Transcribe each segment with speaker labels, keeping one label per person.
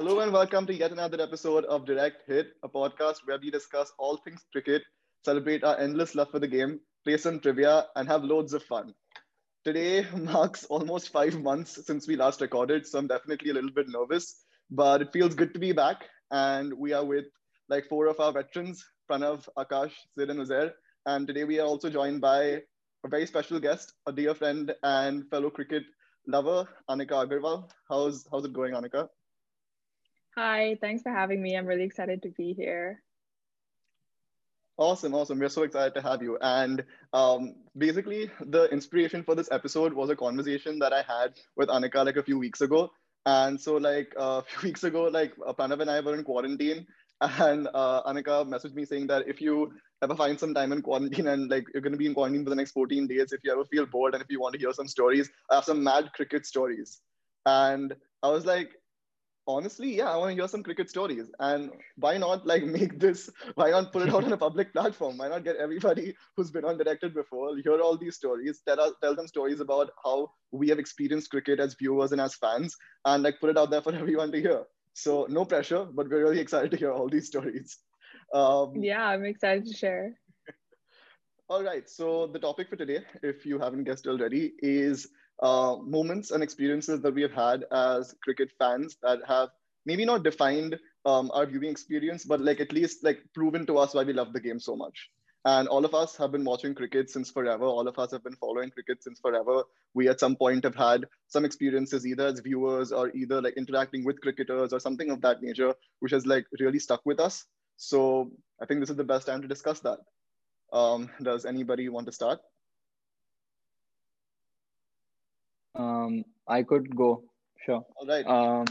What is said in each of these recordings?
Speaker 1: Hello and welcome to yet another episode of Direct Hit, a podcast where we discuss all things cricket, celebrate our endless love for the game, play some trivia, and have loads of fun. Today marks almost five months since we last recorded, so I'm definitely a little bit nervous, but it feels good to be back. And we are with like four of our veterans Pranav, Akash, Sid, and Uzair. And today we are also joined by a very special guest, a dear friend and fellow cricket lover, Anika Agarwal. How's, how's it going, Anika?
Speaker 2: Hi, thanks for having me. I'm really excited to be here.
Speaker 1: Awesome, awesome. We're so excited to have you. And um, basically, the inspiration for this episode was a conversation that I had with Anika like a few weeks ago. And so, like a few weeks ago, like uh, Pranav and I were in quarantine, and uh, Anika messaged me saying that if you ever find some time in quarantine and like you're going to be in quarantine for the next 14 days, if you ever feel bored and if you want to hear some stories, I have some mad cricket stories. And I was like, honestly, yeah, I want to hear some cricket stories. And why not like make this, why not put it out on a public platform? Why not get everybody who's been on Direct Hit before, hear all these stories, tell us, tell them stories about how we have experienced cricket as viewers and as fans, and like put it out there for everyone to hear. So no pressure, but we're really excited to hear all these stories.
Speaker 2: Um, yeah, I'm excited to share.
Speaker 1: all right. So the topic for today, if you haven't guessed already, is uh, moments and experiences that we have had as cricket fans that have maybe not defined um, our viewing experience, but like at least like proven to us why we love the game so much. And all of us have been watching cricket since forever. All of us have been following cricket since forever. We at some point have had some experiences either as viewers or either like interacting with cricketers or something of that nature, which has like really stuck with us. So I think this is the best time to discuss that. Um, does anybody want to start?
Speaker 3: Um, I could go. Sure.
Speaker 1: All right.
Speaker 3: Um,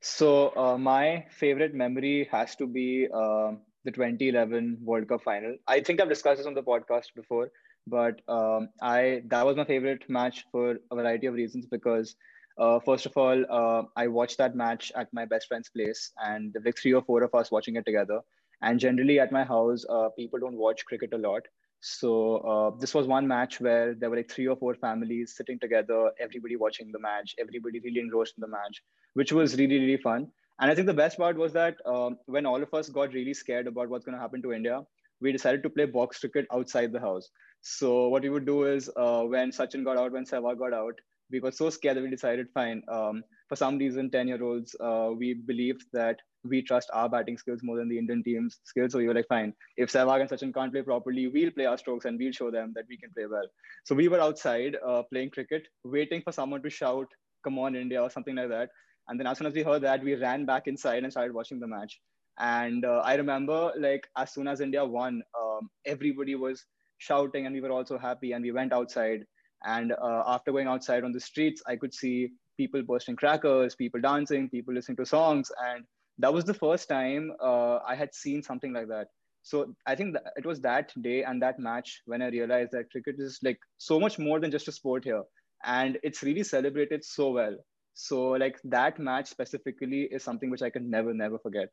Speaker 3: so uh, my favorite memory has to be uh, the 2011 World Cup final. I think I've discussed this on the podcast before, but um, I that was my favorite match for a variety of reasons. Because uh, first of all, uh, I watched that match at my best friend's place, and there were three or four of us watching it together. And generally, at my house, uh, people don't watch cricket a lot. So uh, this was one match where there were like three or four families sitting together, everybody watching the match, everybody really engrossed in the match, which was really really fun. And I think the best part was that um, when all of us got really scared about what's going to happen to India, we decided to play box cricket outside the house. So what we would do is uh, when Sachin got out, when Sehwag got out, we got so scared that we decided, fine. Um, for some reason, ten year olds, uh, we believed that we trust our batting skills more than the Indian team's skills. So we were like, fine, if Sehwag and Sachin can't play properly, we'll play our strokes and we'll show them that we can play well. So we were outside uh, playing cricket, waiting for someone to shout, come on, India, or something like that. And then as soon as we heard that, we ran back inside and started watching the match. And uh, I remember, like, as soon as India won, um, everybody was shouting and we were also happy. And we went outside. And uh, after going outside on the streets, I could see people bursting crackers, people dancing, people listening to songs. And that was the first time uh, I had seen something like that. So I think it was that day and that match when I realized that cricket is like so much more than just a sport here, and it's really celebrated so well. So like that match specifically is something which I can never never forget.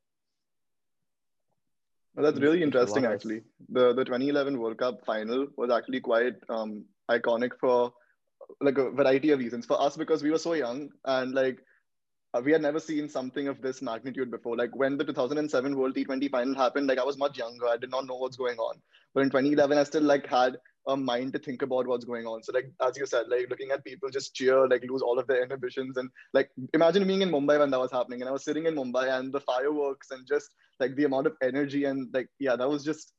Speaker 1: Well, that's really interesting, actually. The the 2011 World Cup final was actually quite um, iconic for like a variety of reasons. For us, because we were so young, and like uh, we had never seen something of this magnitude before. Like when the 2007 World T20 final happened, like I was much younger. I did not know what's going on. But in 2011, I still like had a mind to think about what's going on. So like as you said, like looking at people just cheer, like lose all of their inhibitions, and like imagine being in Mumbai when that was happening, and I was sitting in Mumbai and the fireworks and just like the amount of energy and like yeah, that was just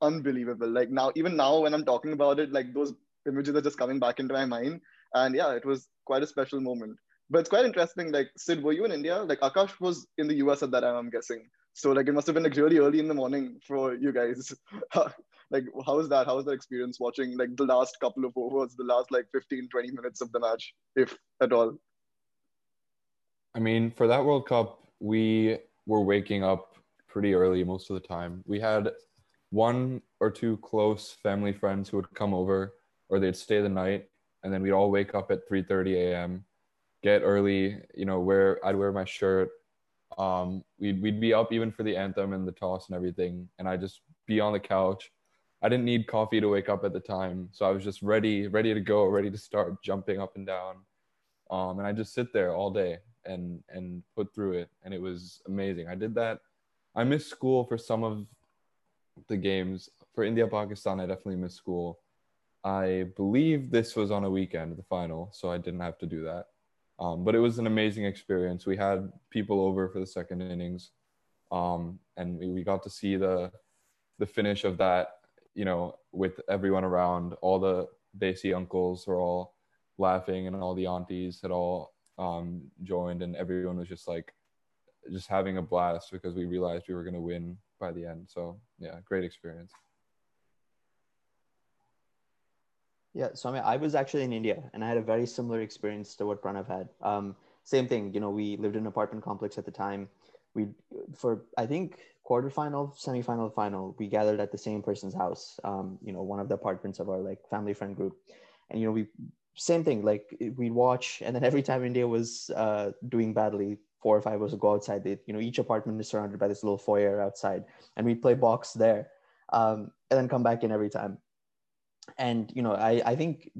Speaker 1: unbelievable. Like now, even now when I'm talking about it, like those images are just coming back into my mind, and yeah, it was quite a special moment but it's quite interesting. Like, Sid, were you in India? Like, Akash was in the US at that time, I'm guessing. So, like, it must have been like really early in the morning for you guys. like, how was that? How was that experience watching like the last couple of overs, the last like 15, 20 minutes of the match, if at all?
Speaker 4: I mean, for that World Cup, we were waking up pretty early most of the time. We had one or two close family friends who would come over or they'd stay the night and then we'd all wake up at 3:30 a.m get early, you know, wear I'd wear my shirt. Um, we'd we'd be up even for the anthem and the toss and everything, and I'd just be on the couch. I didn't need coffee to wake up at the time, so I was just ready, ready to go, ready to start jumping up and down. um, and I just sit there all day and and put through it, and it was amazing. I did that. I missed school for some of the games for India Pakistan. I definitely missed school. I believe this was on a weekend, the final, so I didn't have to do that. Um, but it was an amazing experience. We had people over for the second innings, um, and we, we got to see the the finish of that. You know, with everyone around, all the Desi uncles were all laughing, and all the aunties had all um, joined, and everyone was just like just having a blast because we realized we were going to win by the end. So yeah, great experience.
Speaker 5: Yeah, so I mean, I was actually in India, and I had a very similar experience to what Pranav had. Um, same thing, you know, we lived in an apartment complex at the time. We, for I think quarterfinal, semifinal, final, we gathered at the same person's house. Um, you know, one of the apartments of our like family friend group, and you know, we same thing. Like we'd watch, and then every time India was uh, doing badly, four or five of us would go outside. They, you know, each apartment is surrounded by this little foyer outside, and we'd play box there, um, and then come back in every time and you know I, I think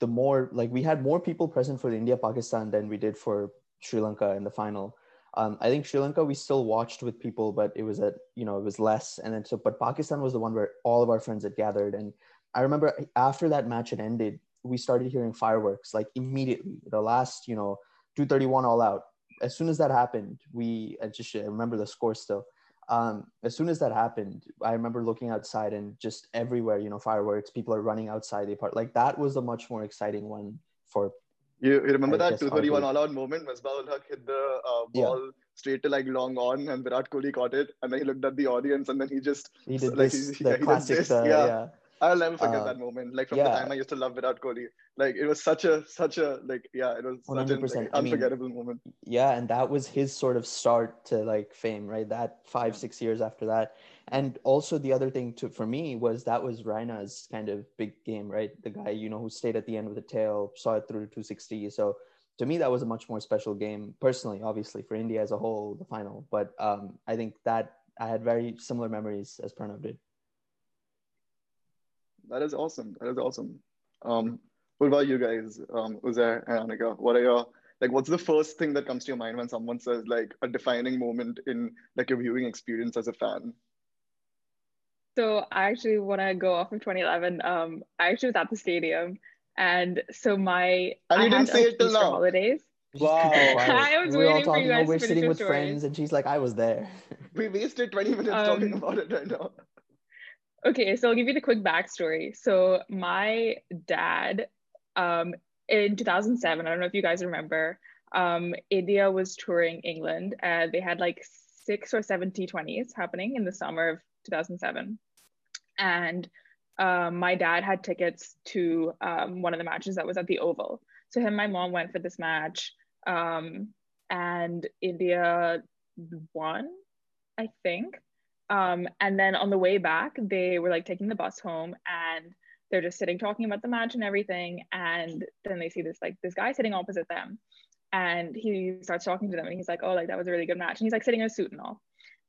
Speaker 5: the more like we had more people present for india pakistan than we did for sri lanka in the final. Um, i think sri lanka we still watched with people but it was at you know it was less. And then so but pakistan was the one where all of our friends had gathered. And i remember after that match had ended we started hearing fireworks like immediately. The last you know 231 all out. As soon as that happened we I just I remember the score still um, as soon as that happened, I remember looking outside and just everywhere, you know, fireworks, people are running outside the part. Like that was a much more exciting one for.
Speaker 1: You, you remember I that 231 all out moment? Misbah Haq hit the uh, ball yeah. straight to like long on and Virat Kohli caught it. And then he looked at the audience and then he just.
Speaker 5: He did like, this, he, the he classic, did this. Uh, yeah. yeah.
Speaker 1: I'll never forget uh, that moment. Like from yeah. the time I used to love Virat Kohli, like it was such a such a like yeah, it was 100%. such an like, unforgettable I mean, moment.
Speaker 5: Yeah, and that was his sort of start to like fame, right? That five six years after that, and also the other thing to for me was that was Raina's kind of big game, right? The guy you know who stayed at the end with the tail, saw it through to 260. So to me, that was a much more special game personally, obviously for India as a whole, the final. But um, I think that I had very similar memories as Pranav did
Speaker 1: that is awesome. That is awesome. Um, what about you guys, um, Uzair and Anika? What are your like? What's the first thing that comes to your mind when someone says like a defining moment in like your viewing experience as a fan?
Speaker 2: So I actually want to go off of 2011. Um, I actually was at the stadium, and so my
Speaker 1: and you didn't say it till now.
Speaker 2: Holidays.
Speaker 5: Wow. I was we're all talking about we're sitting with stories. friends, and she's like, "I was there."
Speaker 1: We wasted 20 minutes um, talking about it right now.
Speaker 2: Okay, so I'll give you the quick backstory. So my dad, um, in 2007, I don't know if you guys remember, um, India was touring England. and they had like six or seven T20s happening in the summer of 2007, and um, my dad had tickets to um, one of the matches that was at the Oval. So him and my mom went for this match, um, and India won, I think. Um, and then on the way back, they were like taking the bus home and they're just sitting talking about the match and everything. And then they see this like this guy sitting opposite them. And he starts talking to them and he's like, Oh, like that was a really good match. And he's like sitting in a suit and all.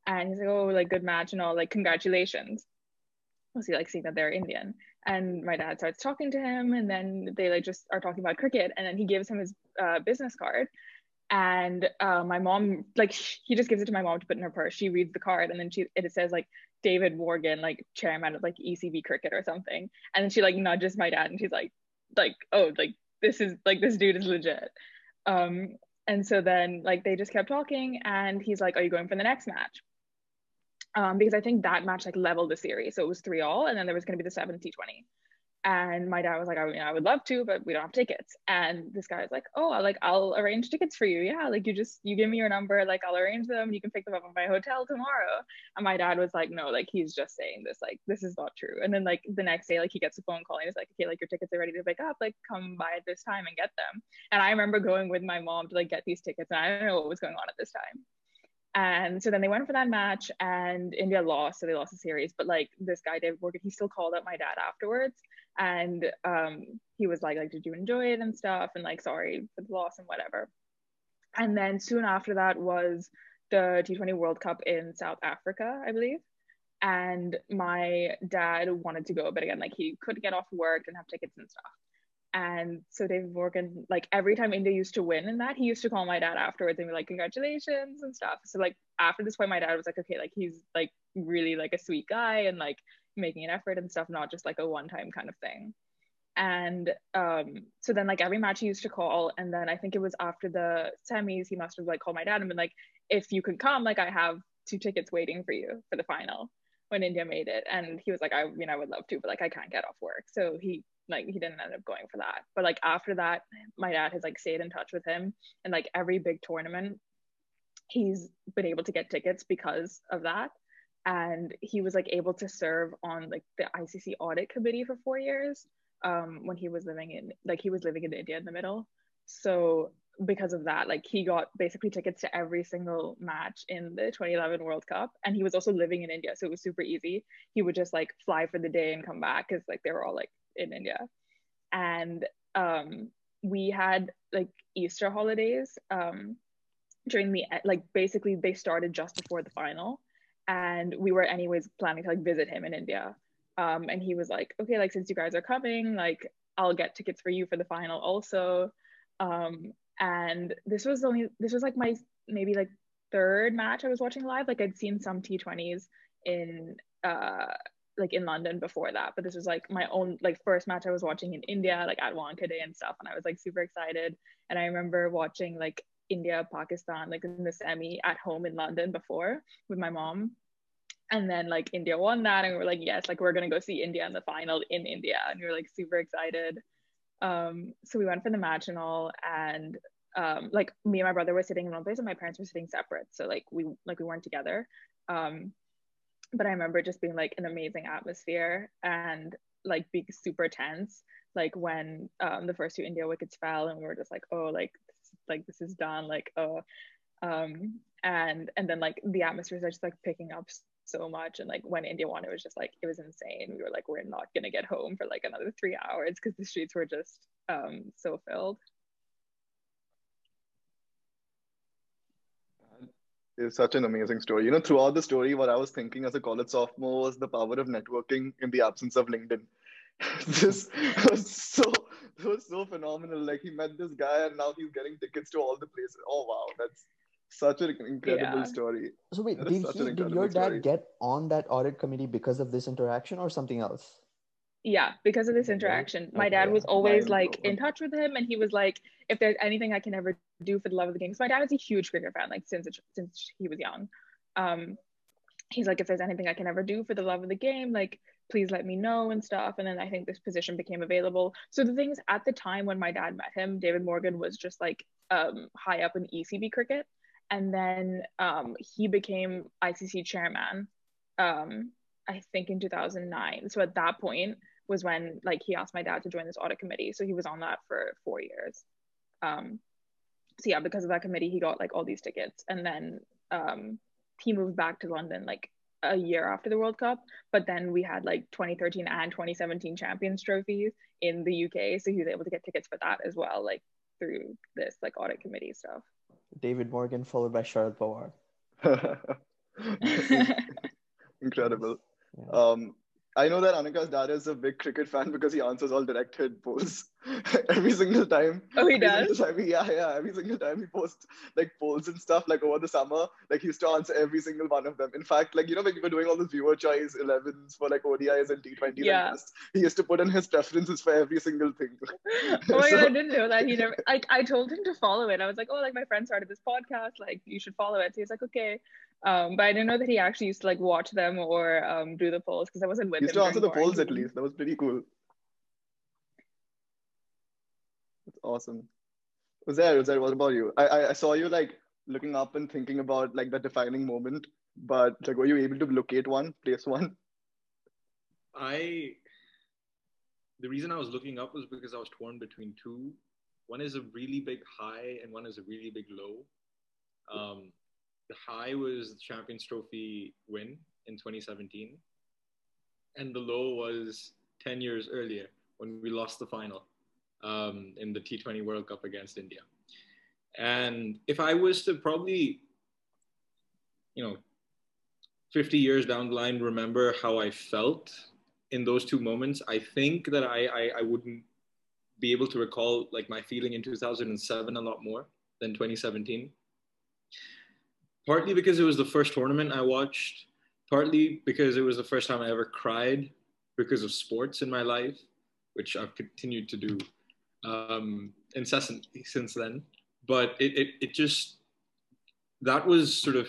Speaker 2: And he's like, Oh, like good match and all, like congratulations. Was he like seeing that they're Indian? And my dad starts talking to him, and then they like just are talking about cricket. And then he gives him his uh, business card, and uh, my mom like he just gives it to my mom to put in her purse. She reads the card and then she it says like david morgan like chairman of like ecb cricket or something. And then she like nudges my dad and she's like like oh like this is like this dude is legit. Um and so then like they just kept talking and he's like are you going for the next match? Um because i think that match like leveled the series. So it was three all and then there was going to be the 70 20 and my dad was like I, mean, I would love to but we don't have tickets. And this guy was like oh I'll, like i'll arrange tickets for you. Yeah like you just you give me your number like i'll arrange them you can pick them up at my hotel tomorrow. And my dad was like no like he's just saying this like this is not true. And then like the next day like he gets a phone call and he's like okay like your tickets are ready to pick up like come by at this time and get them. And i remember going with my mom to like get these tickets and i don't know what was going on at this time and so then they went for that match and India lost. So they lost the series. But like this guy, David Morgan, he still called up my dad afterwards. And um, he was like, like, did you enjoy it and stuff? And like, sorry for the loss and whatever. And then soon after that was the T20 World Cup in South Africa, I believe. And my dad wanted to go, but again, like he couldn't get off work and have tickets and stuff. And so David Morgan, like every time India used to win in that, he used to call my dad afterwards and be like, congratulations and stuff. So like after this point, my dad was like, okay, like he's like really like a sweet guy and like making an effort and stuff, not just like a one-time kind of thing. And um, so then like every match he used to call, and then I think it was after the semis, he must have like called my dad and been like, if you could come, like I have two tickets waiting for you for the final when India made it. And he was like, I mean, I would love to, but like I can't get off work. So he like he didn't end up going for that. But like after that, my dad has like stayed in touch with him and like every big tournament, he's been able to get tickets because of that. And he was like able to serve on like the ICC audit committee for four years um when he was living in like he was living in India in the middle. So because of that, like he got basically tickets to every single match in the 2011 World Cup, and he was also living in India, so it was super easy. He would just like fly for the day and come back because like they were all like in India, and um, we had like Easter holidays um, during the like basically they started just before the final, and we were anyways planning to like visit him in India, um, and he was like, okay, like since you guys are coming, like I'll get tickets for you for the final also. Um, and this was only this was like my maybe like third match I was watching live. Like I'd seen some T20s in uh like in London before that, but this was like my own like first match I was watching in India, like at Wankhede and stuff, and I was like super excited. And I remember watching like India Pakistan like in the semi at home in London before with my mom. And then like India won that, and we were like, yes, like we're gonna go see India in the final in India, and we were like super excited. Um, so we went for the match and all, and um, like me and my brother were sitting in one place, and my parents were sitting separate. So like we like we weren't together. Um, but I remember just being like an amazing atmosphere and like being super tense. Like when um, the first two India wickets fell, and we were just like, oh, like like this is done. Like oh, um, and and then like the atmosphere is just like picking up so much and like when india won it was just like it was insane we were like we're not gonna get home for like another three hours because the streets were just um so filled
Speaker 1: It's such an amazing story. You know, throughout the story, what I was thinking as a college sophomore was the power of networking in the absence of LinkedIn. this was so it was so phenomenal. Like he met this guy and now he's getting tickets to all the places. Oh wow, that's such an incredible
Speaker 2: Yeah.
Speaker 1: story.
Speaker 5: So wait, did, he, did your dad
Speaker 1: story.
Speaker 5: get on that audit committee because of this interaction or something else?
Speaker 2: yeah because of this interaction my
Speaker 5: Okay,
Speaker 2: dad was always like in touch with him and he was like if there's anything i can ever do for the love of the game. 'cause my dad was a huge cricket fan like since since he was young. Um he's like if there's anything i can ever do for the love of the game like please let me know and stuff. And then i think this position became available. So the things at the time when my dad met him david morgan was just like um high up in ecb cricket. And then um he became icc chairman um i think in 2009 so at that point was when like he asked my dad to join this audit committee. So he was on that for four years. Um so yeah because of that committee he got like all these tickets and then um he moved back to london like a year after the world cup but then we had like 2013 and 2017 champions trophies in the uk so he was able to get tickets for that as well like through this like audit committee stuff
Speaker 5: David Morgan followed by Sharad Pawar.
Speaker 1: Incredible.
Speaker 5: Yeah.
Speaker 1: Um, I know that Anika's dad is a big cricket fan because he answers all direct hit polls every single time.
Speaker 2: oh he does
Speaker 1: time yeah, yeah. Every single time he posts like polls and stuff, like over the summer, like he used to answer every single one of them. In fact, like you know, when we were doing all those viewer choice 11s for like ODIs and T20s,
Speaker 2: Yeah.
Speaker 1: he used to put in his preferences for every single thing.
Speaker 2: oh my
Speaker 1: So-
Speaker 2: god, I didn't know that. He never like I told him to follow it. I was like, oh, like my friend started this podcast, like you should follow it. So he's like, okay. Um, but I didn't know that he actually used to like watch them or um do the polls because I wasn't with
Speaker 1: He used
Speaker 2: him.
Speaker 1: to answer the polls at least. That was pretty cool. That's awesome. Was there? Was there? What about you? I, I I saw you like looking up and thinking about like the defining moment, but like were you able to locate one, place one?
Speaker 6: I the reason I was looking up was because I was torn between two. One is a really big high and one is a really big low. Um, the high was the Champions Trophy win in 2017, and the low was 10 years earlier when we lost the final um, in the T20 World Cup against India. And if I was to probably, you know, 50 years down the line, remember how I felt in those two moments, I think that I, I, I wouldn't be able to recall like my feeling in 2007 a lot more than 2017. Partly because it was the first tournament I watched, partly because it was the first time I ever cried because of sports in my life, which I've continued to do um, incessantly since then. But it, it, it just, that was sort of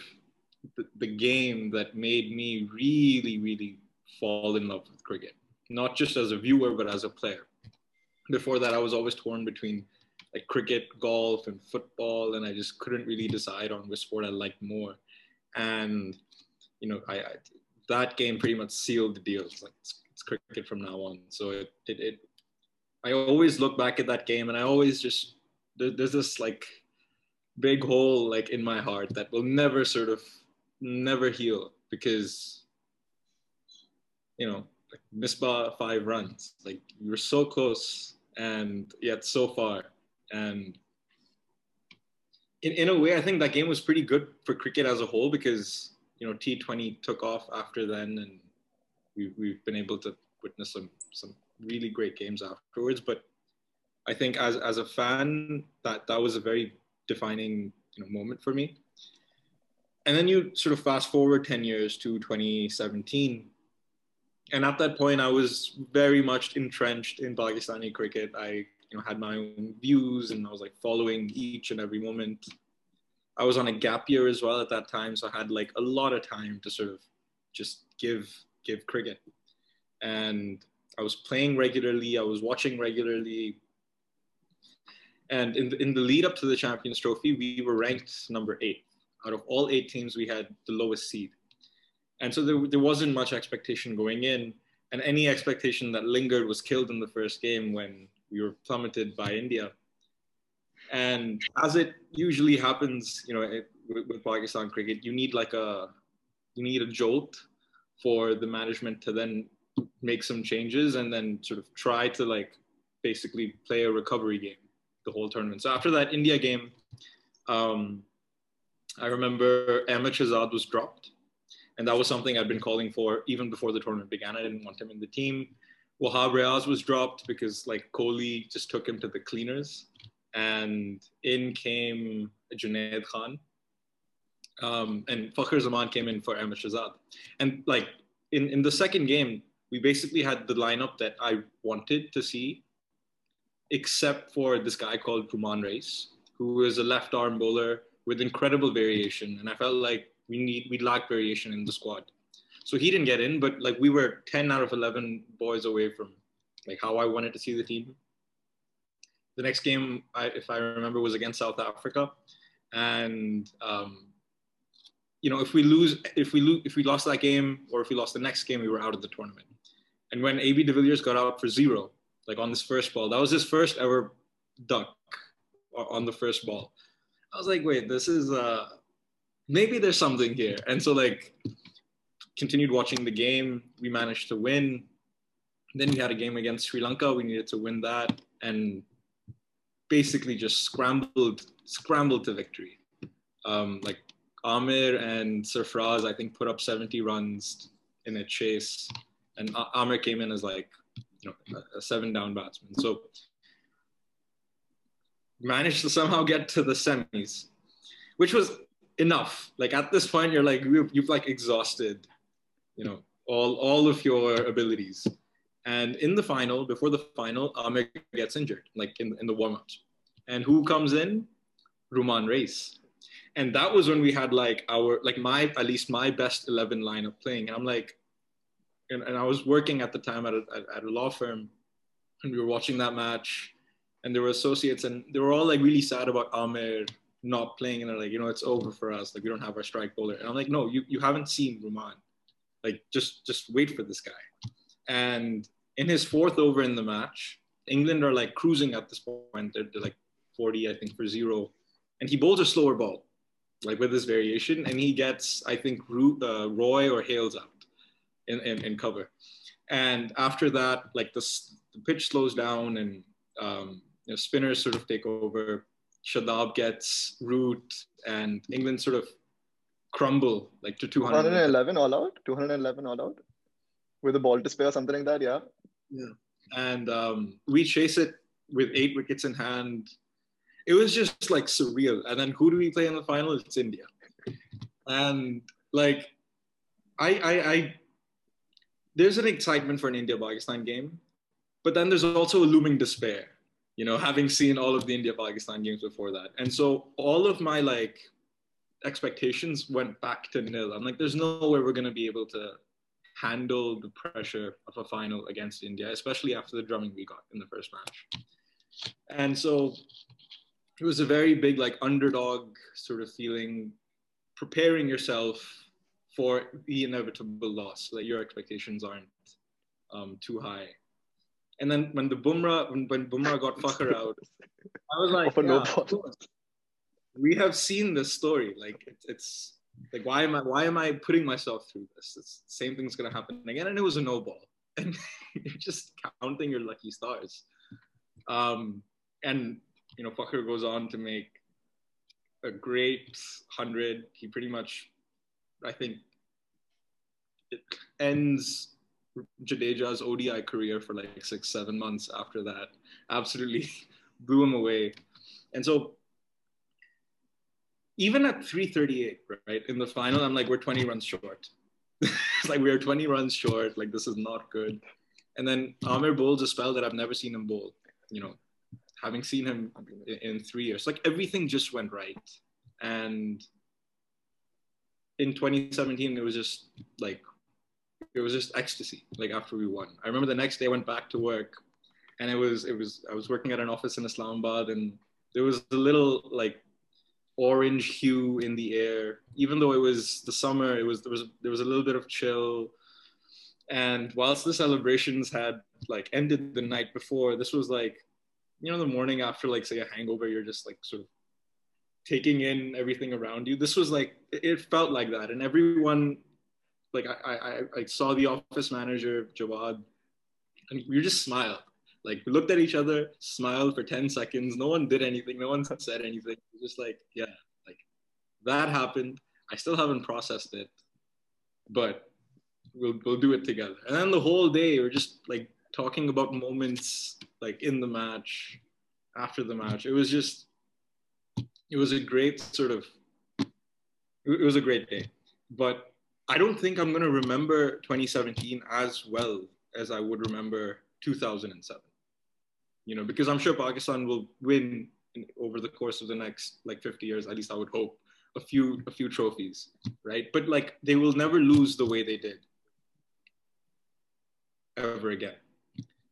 Speaker 6: the, the game that made me really, really fall in love with cricket, not just as a viewer, but as a player. Before that, I was always torn between like cricket, golf, and football, and I just couldn't really decide on which sport I liked more. And you know, I, I that game pretty much sealed the deal. It's like it's, it's cricket from now on. So it, it, it, I always look back at that game, and I always just there, there's this like big hole like in my heart that will never sort of never heal because you know like Misbah five runs. Like you were so close and yet so far. And in, in a way I think that game was pretty good for cricket as a whole because you know T20 took off after then and we, we've been able to witness some some really great games afterwards but I think as, as a fan that that was a very defining you know moment for me. And then you sort of fast forward 10 years to 2017 and at that point i was very much entrenched in pakistani cricket. I you know had my own views and i was like following each and every moment. I was on a gap year as well at that time so i had like a lot of time to sort of just give give cricket. And i was playing regularly i was watching regularly and in the, in the lead up to the champions trophy we were ranked number eight out of all eight teams, we had the lowest seed. And so there, there wasn't much expectation going in. And any expectation that lingered was killed in the first game when we were plummeted by India. And as it usually happens, you know, it, with, with Pakistan cricket, you need like a, you need a jolt for the management to then make some changes and then sort of try to like basically play a recovery game the whole tournament. So after that India game, um, I remember Ahmed Shahzad was dropped. And that was something I'd been calling for even before the tournament began. I didn't want him in the team. Wahab Riaz was dropped because like Kohli just took him to the cleaners. And in came Junaid Khan. Um, and Fakhar Zaman came in for Ahmed Shahzad. And like in, in the second game, we basically had the lineup that I wanted to see, except for this guy called Rumman Raees, who is a left arm bowler with incredible variation. And I felt like we need we lack variation in the squad. So he didn't get in, but like we were 10 out of 11 boys away from like how I wanted to see the team. The next game, I, if I remember, was against South Africa, and um, you know if we lose, if we lose, if we lost that game, or if we lost the next game, we were out of the tournament. And when AB de Villiers got out for zero, like on this first ball, that was his first ever duck on the first ball. I was like, wait, this is uh maybe there's something here. And so like continued watching the game. We managed to win. Then we had a game against Sri Lanka. We needed to win that and basically just scrambled scrambled to victory. Um, like Amir and Sarfraz, I think, put up 70 runs in a chase, and Amir came in as like you know a, seven down batsman. So managed to somehow get to the semis, which was enough. Like at this point, you're like you've, you've like exhausted, you know, all all of your abilities. And in the final, before the final, Amir gets injured, like in, in the warm-ups. And who comes in? Rumman Raees. And that was when we had like our, like my, at least my best 11 lineup playing. And I'm like, and, and I was working at the time at a, at a law firm and we were watching that match and there were associates and they were all like really sad about Amir not playing and they're like, you know, it's over for us. Like we don't have our strike bowler. And I'm like, no, you, you haven't seen Rumman. Like just just wait for this guy. And in his fourth over in the match, England are like cruising at this point. They're, they're like 40, I think, for zero. And he bowls a slower ball, like with this variation. And he gets, I think, uh, Roy or Hales out in, in, in cover. And after that, like the, the pitch slows down and um, you know, spinners sort of take over. Shadab gets Root, and England sort of crumble like to
Speaker 1: 211 all out? 211 all out? With a ball to spare, or something like that, yeah?
Speaker 6: Yeah. And um, we chase it with eight wickets in hand. It was just like surreal. And then who do we play in the final? It's India. And like, I, I, I there's an excitement for an India Pakistan game, but then there's also a looming despair, you know, having seen all of the India Pakistan games before that. And so all of my like expectations went back to nil. I'm like, there's no way we're going to be able to handle the pressure of a final against India, especially after the drumming we got in the first match. And so it was a very big, like, underdog sort of feeling, preparing yourself for the inevitable loss, so that your expectations aren't um, too high. And then when the Bumrah, when, when Bumrah got Fakhar out, I was like, yeah, we have seen this story. Like it's, it's like why am I why am I putting myself through this? It's the same thing's gonna happen again, and it was a no ball, and you're just counting your lucky stars. Um, and you know, Fakhar goes on to make a great hundred. He pretty much, I think, it ends Jadeja's ODI career for like six, seven months after that. Absolutely blew him away. And so even at 338, right, in the final, I'm like, we're 20 runs short. it's like we are 20 runs short. Like this is not good. And then Amir bowls a spell that I've never seen him bowl. You know, having seen him in, in three years, like everything just went right. And in 2017, it was just like it was just ecstasy. Like after we won, I remember the next day I went back to work, and it was it was I was working at an office in Islamabad, and there was a little like orange hue in the air. Even though it was the summer, it was there was there was a little bit of chill. And whilst the celebrations had like ended the night before, this was like, you know, the morning after like say a hangover, you're just like sort of taking in everything around you. This was like it felt like that, and everyone, like I I, I saw the office manager Jawad, and we just smiled like we looked at each other, smiled for 10 seconds. No one did anything. No one said anything. Just like, yeah, like that happened. I still haven't processed it, but we'll we'll do it together. And then the whole day we're just like talking about moments like in the match, after the match. It was just it was a great sort of it was a great day. But I don't think I'm gonna remember 2017 as well as I would remember 2007 you know, because I'm sure Pakistan will win in, over the course of the next like 50 years, at least I would hope, a few a few trophies, right? But like they will never lose the way they did ever again.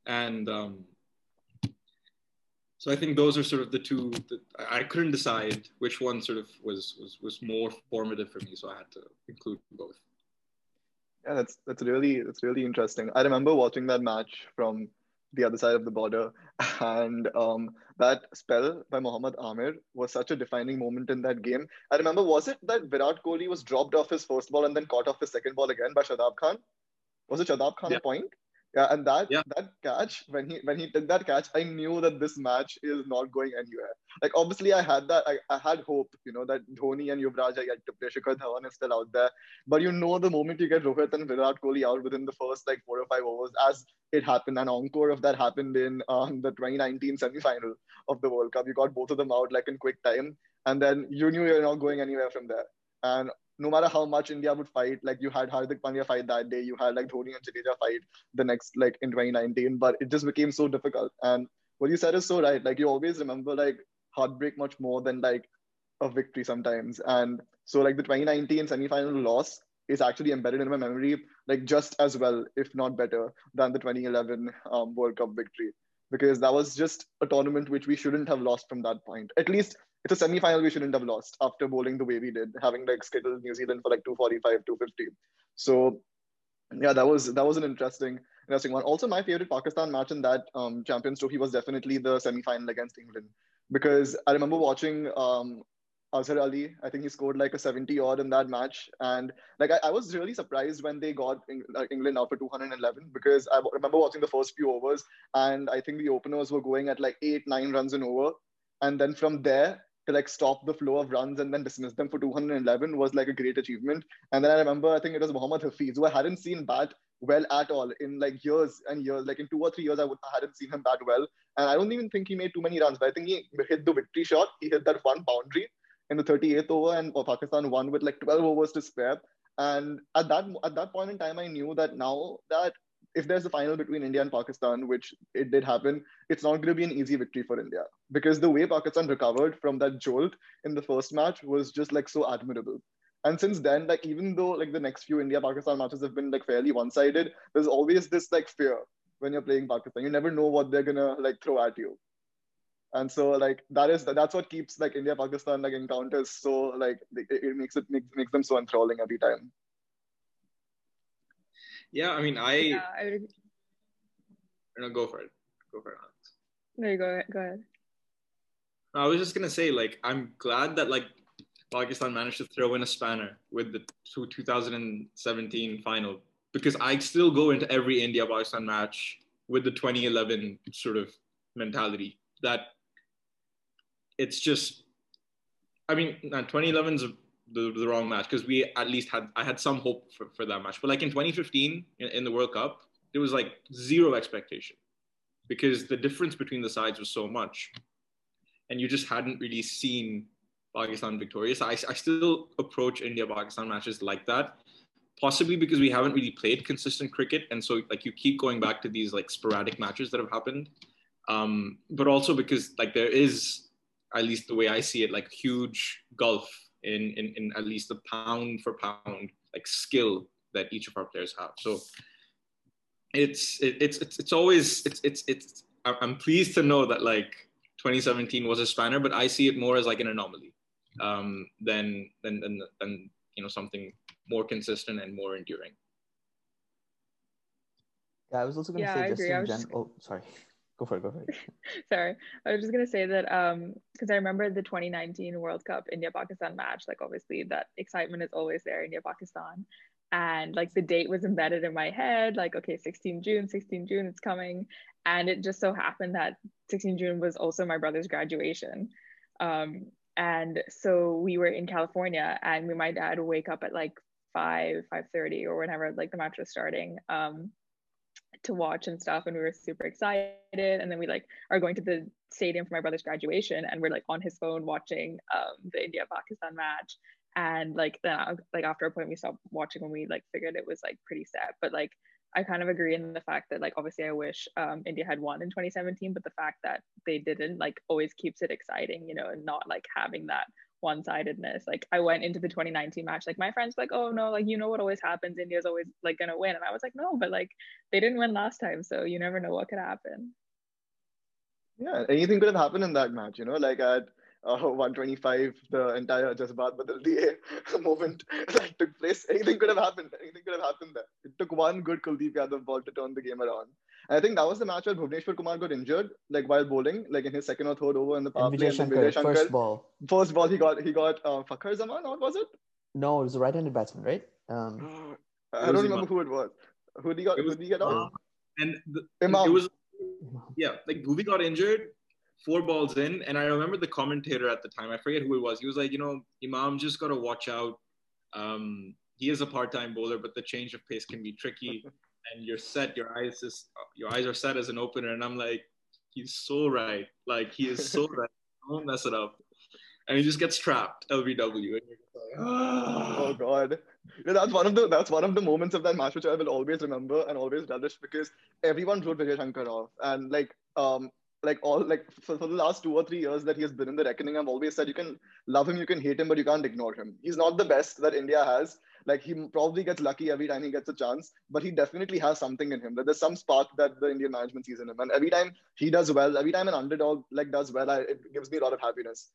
Speaker 6: And um, so I think those are sort of the two that I couldn't decide which one sort of was was was more formative for me, so I had to include both.
Speaker 1: Yeah, that's that's really that's really interesting. I remember watching that match from the other side of the border. And um, that spell by Mohammad Amir was such a defining moment in that game. I remember, was it that Virat Kohli was dropped off his first ball and then caught off his second ball again by Shadab Khan? Was it Shadab Khan's yeah. point? Yeah, and that yeah. that catch when he when he took that catch, I knew that this match is not going anywhere. Like obviously, I had that I, I had hope, you know, that Dhoni and Yuvraj are yet to play. Shikhar Dhawan is still out there, but you know, the moment you get Rohit and Virat Kohli out within the first like four or five overs, as it happened, an encore of that happened in um, the 2019 semi-final of the World Cup. You got both of them out like in quick time, and then you knew you're not going anywhere from there. And no matter how much India would fight, like you had Hardik Pandya fight that day, you had like Dhoni and Jadeja fight the next like in 2019, but it just became so difficult. And what you said is so right. Like you always remember like heartbreak much more than like a victory sometimes. And so like the 2019 semi-final loss is actually embedded in my memory like just as well, if not better, than the 2011 um, World Cup victory because that was just a tournament which we shouldn't have lost from that point. At least it's a semi-final we shouldn't have lost after bowling the way we did, having like skittled New Zealand for like 245, 250. So yeah, that was that was an interesting interesting one. Also, my favorite Pakistan match in that um, Champions Trophy was definitely the semi-final against England because I remember watching um, Azhar Ali. I think he scored like a 70 odd in that match. And like I, I was really surprised when they got England out for 211 because I remember watching the first few overs and I think the openers were going at like eight, nine runs an over. And then from there, to like stop the flow of runs and then dismiss them for 211 was like a great achievement. And then I remember, I think it was Mohammad Hafiz, who I hadn't seen bat well at all in like years and years. Like in two or three years, I, would, I hadn't seen him bat well. And I don't even think he made too many runs, but I think he hit the victory shot. He hit that one boundary in the 38th over, and oh, Pakistan won with like 12 overs to spare. And at that at that point in time, I knew that now that if there's a final between India and Pakistan, which it did happen, it's not going to be an easy victory for India because the way Pakistan recovered from that jolt in the first match was just like so admirable. And since then, like even though like the next few India Pakistan matches have been like fairly one sided, there's always this like fear when you're playing Pakistan. You never know what they're gonna like throw at you. And so like that is that's what keeps like India Pakistan like encounters so like it, it makes it makes, makes them so enthralling every time.
Speaker 6: Yeah, I mean, I.
Speaker 2: Yeah, I would agree.
Speaker 6: No, go for it. Go for it. Alex.
Speaker 2: No, you go go ahead.
Speaker 6: I was just gonna say, like, I'm glad that like Pakistan managed to throw in a spanner with the 2017 final because I still go into every India Pakistan match with the 2011 sort of mentality that it's just. I mean, 2011 is the, the wrong match because we at least had I had some hope for, for that match. But like in 2015 in, in the World Cup, there was like zero expectation because the difference between the sides was so much, and you just hadn't really seen Pakistan victorious. I, I still approach India Pakistan matches like that, possibly because we haven't really played consistent cricket, and so like you keep going back to these like sporadic matches that have happened, um, but also because like there is at least the way I see it like huge gulf in, in, in at least the pound for pound like skill that each of our players have. So it's it, it's it's it's always it's it's it's I'm pleased to know that like 2017 was a spanner, but I see it more as like an anomaly um, than than than than you know something more consistent and more enduring.
Speaker 5: Yeah, I was also going to
Speaker 2: Yeah,
Speaker 5: say
Speaker 2: I
Speaker 5: just
Speaker 2: agree.
Speaker 5: In gen-
Speaker 2: just-
Speaker 5: Oh, sorry. Go for it. Go for it.
Speaker 2: Sorry, I was just gonna say that um because I remember the 2019 World Cup India Pakistan match. Like obviously that excitement is always there, India Pakistan, and like the date was embedded in my head. Like okay, 16 June, 16 June, it's coming, and it just so happened that 16 June was also my brother's graduation, um and so we were in California, and we my dad wake up at like five 5:30 or whenever like the match was starting. Um, to watch and stuff and we were super excited. And then we like are going to the stadium for my brother's graduation and we're like on his phone watching um the India Pakistan match. And like then uh, like after a point we stopped watching when we like figured it was like pretty set. But like I kind of agree in the fact that like obviously I wish um India had won in 2017 but the fact that they didn't like always keeps it exciting you know and not like having that one-sidedness like i went into the 2019 match like my friends like oh no like you know what always happens india's always like gonna win and i was like no but like they didn't win last time so you never know what could happen
Speaker 1: Yeah, anything could have happened in that match, you know, like at uh, 125, the entire Jazbat Badal Diye moment that took place. Anything could have happened. Anything could have happened there. It took one good Kuldeep Yadav ball to turn the game around. And I think that was the match where Bhuvneshwar Kumar got injured, like while bowling, like in his second or third over in the power
Speaker 5: And
Speaker 1: play.
Speaker 5: Vijay
Speaker 1: and
Speaker 5: Shankar,
Speaker 1: Shankar,
Speaker 5: first ball.
Speaker 1: first ball, he got he got uh, Fakhar Zaman, or was it?
Speaker 5: No, it was a right-handed batsman, right? Um,
Speaker 1: I don't
Speaker 6: was
Speaker 1: remember
Speaker 6: Imam.
Speaker 1: who it was. Who did he got?
Speaker 6: It
Speaker 1: Who did he get out?
Speaker 6: And the,
Speaker 1: Imam.
Speaker 6: it was yeah, like Bhuvi got injured, four balls in, and I remember the commentator at the time. I forget who it was. He was like, you know, Imam just got to watch out. Um, he is a part-time bowler, but the change of pace can be tricky. and you're set. Your eyes just your eyes are set as an opener, and I'm like, he's so right. Like he is so right. Don't mess it up. And he just gets trapped. LBW. And you're like,
Speaker 1: Oh god. Yeah, that's one of the that's one of the moments of that match which I will always remember and always relish because everyone wrote Vijay Shankar off. And like um like all like for, for the last two or three years that he has been in the reckoning, I've always said you can love him, you can hate him, but you can't ignore him. He's not the best that India has. Like he probably gets lucky every time he gets a chance, but he definitely has something in him. That there's some spark that the Indian management sees in him. And every time he does well, every time an underdog like does well, I, it gives me a lot of happiness